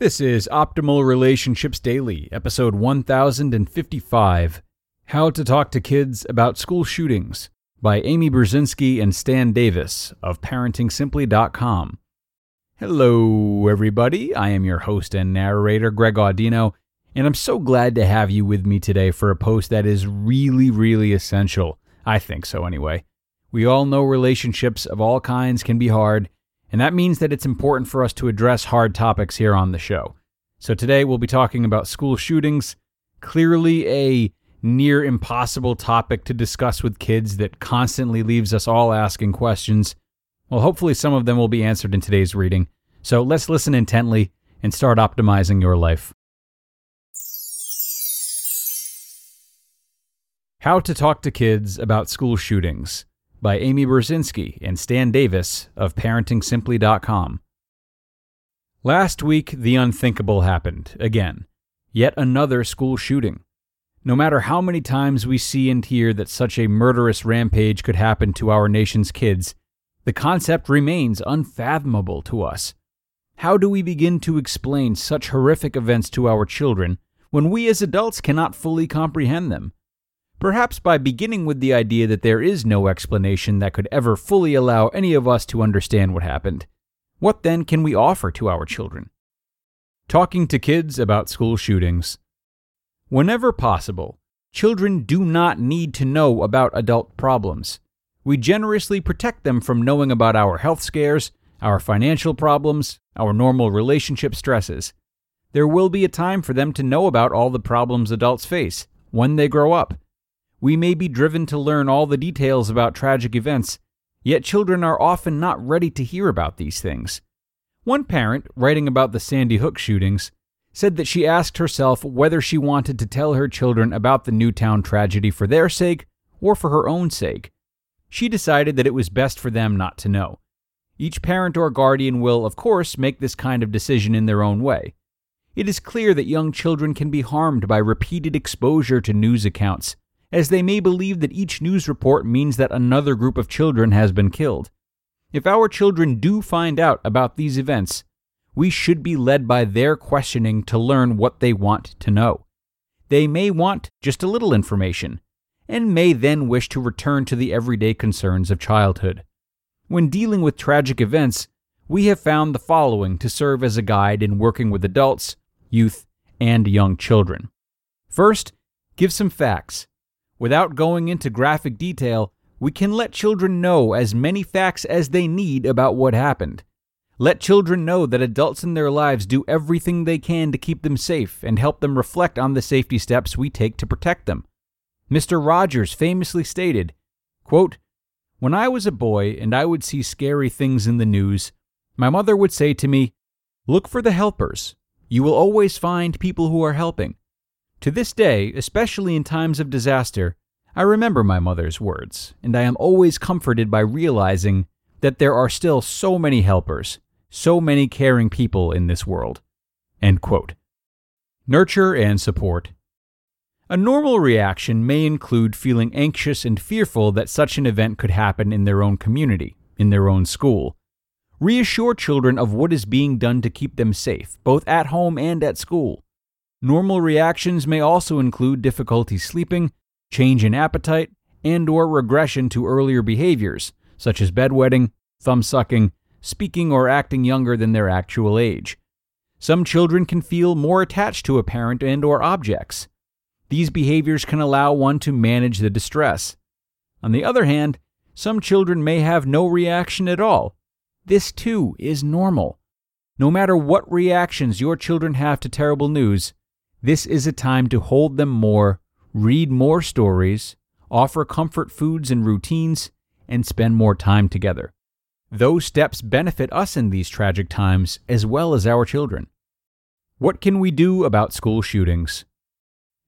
This is Optimal Relationships Daily, episode 1055 How to Talk to Kids About School Shootings by Amy Brzezinski and Stan Davis of ParentingSimply.com. Hello, everybody. I am your host and narrator, Greg Audino, and I'm so glad to have you with me today for a post that is really, really essential. I think so, anyway. We all know relationships of all kinds can be hard, and that means that it's important for us to address hard topics here on the show. So today we'll be talking about school shootings, clearly a near impossible topic to discuss with kids that constantly leaves us all asking questions. Well, hopefully some of them will be answered in today's reading. So let's listen intently and start optimizing your life. How to Talk to Kids About School Shootings by Amy Brzezinski and Stan Davis of ParentingSimply.com. Last week, the unthinkable happened again. Yet another school shooting. No matter how many times we see and hear that such a murderous rampage could happen to our nation's kids, the concept remains unfathomable to us. How do we begin to explain such horrific events to our children when we as adults cannot fully comprehend them? Perhaps by beginning with the idea that there is no explanation that could ever fully allow any of us to understand what happened. What then can we offer to our children? Talking to kids about school shootings. Whenever possible, children do not need to know about adult problems. We generously protect them from knowing about our health scares, our financial problems, our normal relationship stresses. There will be a time for them to know about all the problems adults face when they grow up we may be driven to learn all the details about tragic events, yet children are often not ready to hear about these things. One parent, writing about the Sandy Hook shootings, said that she asked herself whether she wanted to tell her children about the Newtown tragedy for their sake or for her own sake. She decided that it was best for them not to know. Each parent or guardian will, of course, make this kind of decision in their own way. It is clear that young children can be harmed by repeated exposure to news accounts, as they may believe that each news report means that another group of children has been killed. If our children do find out about these events, we should be led by their questioning to learn what they want to know. They may want just a little information, and may then wish to return to the everyday concerns of childhood. When dealing with tragic events, we have found the following to serve as a guide in working with adults, youth, and young children. First, give some facts. Without going into graphic detail, we can let children know as many facts as they need about what happened. Let children know that adults in their lives do everything they can to keep them safe and help them reflect on the safety steps we take to protect them. Mr. Rogers famously stated, quote, When I was a boy and I would see scary things in the news, my mother would say to me, Look for the helpers. You will always find people who are helping. To this day, especially in times of disaster, I remember my mother's words, and I am always comforted by realizing that there are still so many helpers, so many caring people in this world. Nurture and support. A normal reaction may include feeling anxious and fearful that such an event could happen in their own community, in their own school. Reassure children of what is being done to keep them safe, both at home and at school. Normal reactions may also include difficulty sleeping, change in appetite, and or regression to earlier behaviors, such as bedwetting, thumb sucking, speaking or acting younger than their actual age. Some children can feel more attached to a parent and or objects. These behaviors can allow one to manage the distress. On the other hand, some children may have no reaction at all. This too is normal. No matter what reactions your children have to terrible news, this is a time to hold them more, read more stories, offer comfort foods and routines, and spend more time together. Those steps benefit us in these tragic times as well as our children. What can we do about school shootings?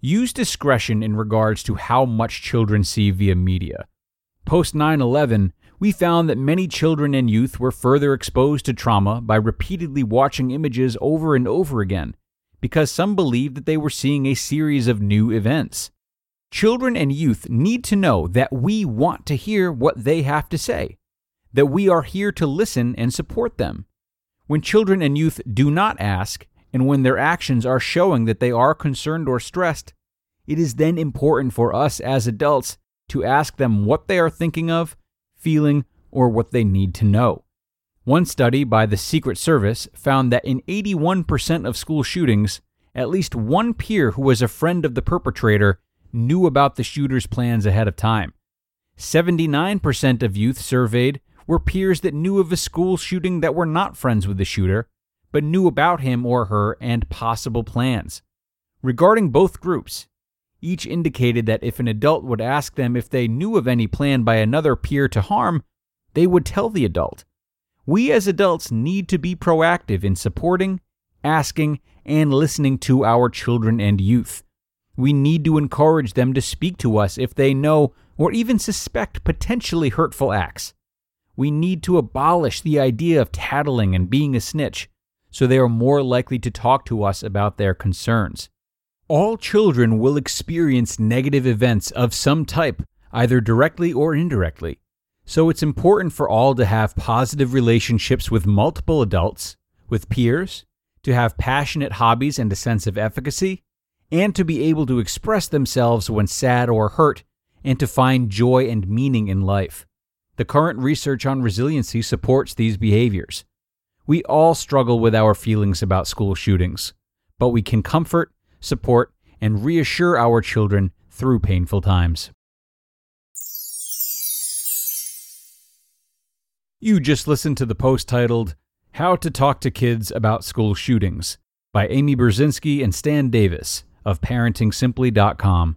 use discretion in regards to how much children see via media. Post 9 11, we found that many children and youth were further exposed to trauma by repeatedly watching images over and over again, because some believed that they were seeing a series of new events. Children and youth need to know that we want to hear what they have to say, that we are here to listen and support them. When children and youth do not ask, and when their actions are showing that they are concerned or stressed, it is then important for us as adults to ask them what they are thinking of, feeling, or what they need to know. One study by the Secret Service found that in 81% of school shootings, at least one peer who was a friend of the perpetrator knew about the shooter's plans ahead of time. 79% of youth surveyed were peers that knew of a school shooting that were not friends with the shooter, but knew about him or her and possible plans. Regarding both groups, each indicated that if an adult would ask them if they knew of any plan by another peer to harm, they would tell the adult. We as adults need to be proactive in supporting, asking, and listening to our children and youth. We need to encourage them to speak to us if they know or even suspect potentially hurtful acts. We need to abolish the idea of tattling and being a snitch so they are more likely to talk to us about their concerns. All children will experience negative events of some type, either directly or indirectly. So it's important for all to have positive relationships with multiple adults, with peers, to have passionate hobbies and a sense of efficacy, and to be able to express themselves when sad or hurt, and to find joy and meaning in life. The current research on resiliency supports these behaviors. We all struggle with our feelings about school shootings, but we can comfort, support, and reassure our children through painful times. You just listened to the post titled, How to Talk to Kids About School Shootings by Amy Brzezinski and Stan Davis of ParentingSimply.com.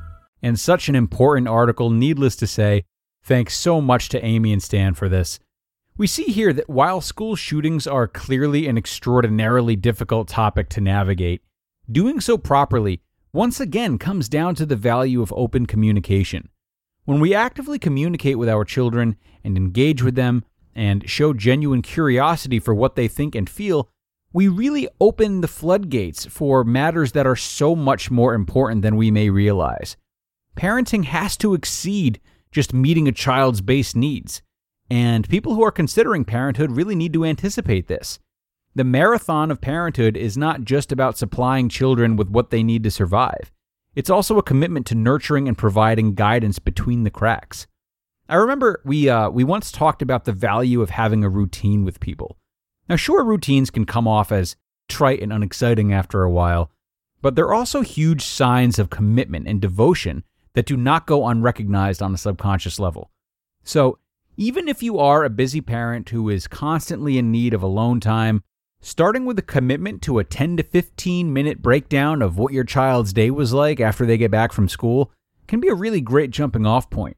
And such an important article, needless to say. Thanks so much to Amy and Stan for this. We see here that while school shootings are clearly an extraordinarily difficult topic to navigate, doing so properly once again comes down to the value of open communication. When we actively communicate with our children and engage with them and show genuine curiosity for what they think and feel, we really open the floodgates for matters that are so much more important than we may realize. Parenting has to exceed just meeting a child's base needs, and people who are considering parenthood really need to anticipate this. The marathon of parenthood is not just about supplying children with what they need to survive. It's also a commitment to nurturing and providing guidance between the cracks. I remember we uh, we once talked about the value of having a routine with people. Now, sure, routines can come off as trite and unexciting after a while, but they're also huge signs of commitment and devotion that do not go unrecognized on a subconscious level. So, even if you are a busy parent who is constantly in need of alone time, starting with a commitment to a 10 to 15 minute breakdown of what your child's day was like after they get back from school can be a really great jumping off point.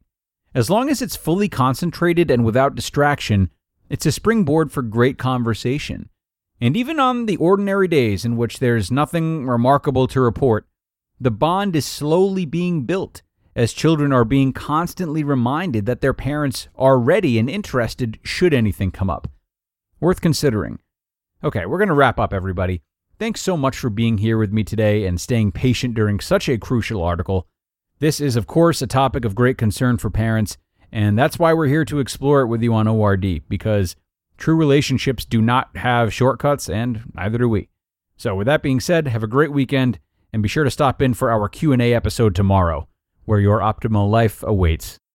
As long as it's fully concentrated and without distraction, it's a springboard for great conversation. And even on the ordinary days in which there's nothing remarkable to report, the bond is slowly being built as children are being constantly reminded that their parents are ready and interested should anything come up. Worth considering. Okay, we're going to wrap up, everybody. Thanks so much for being here with me today and staying patient during such a crucial article. This is, of course, a topic of great concern for parents, and that's why we're here to explore it with you on ORD, because true relationships do not have shortcuts, and neither do we. So, with that being said, have a great weekend and be sure to stop in for our Q&A episode tomorrow, where your optimal life awaits.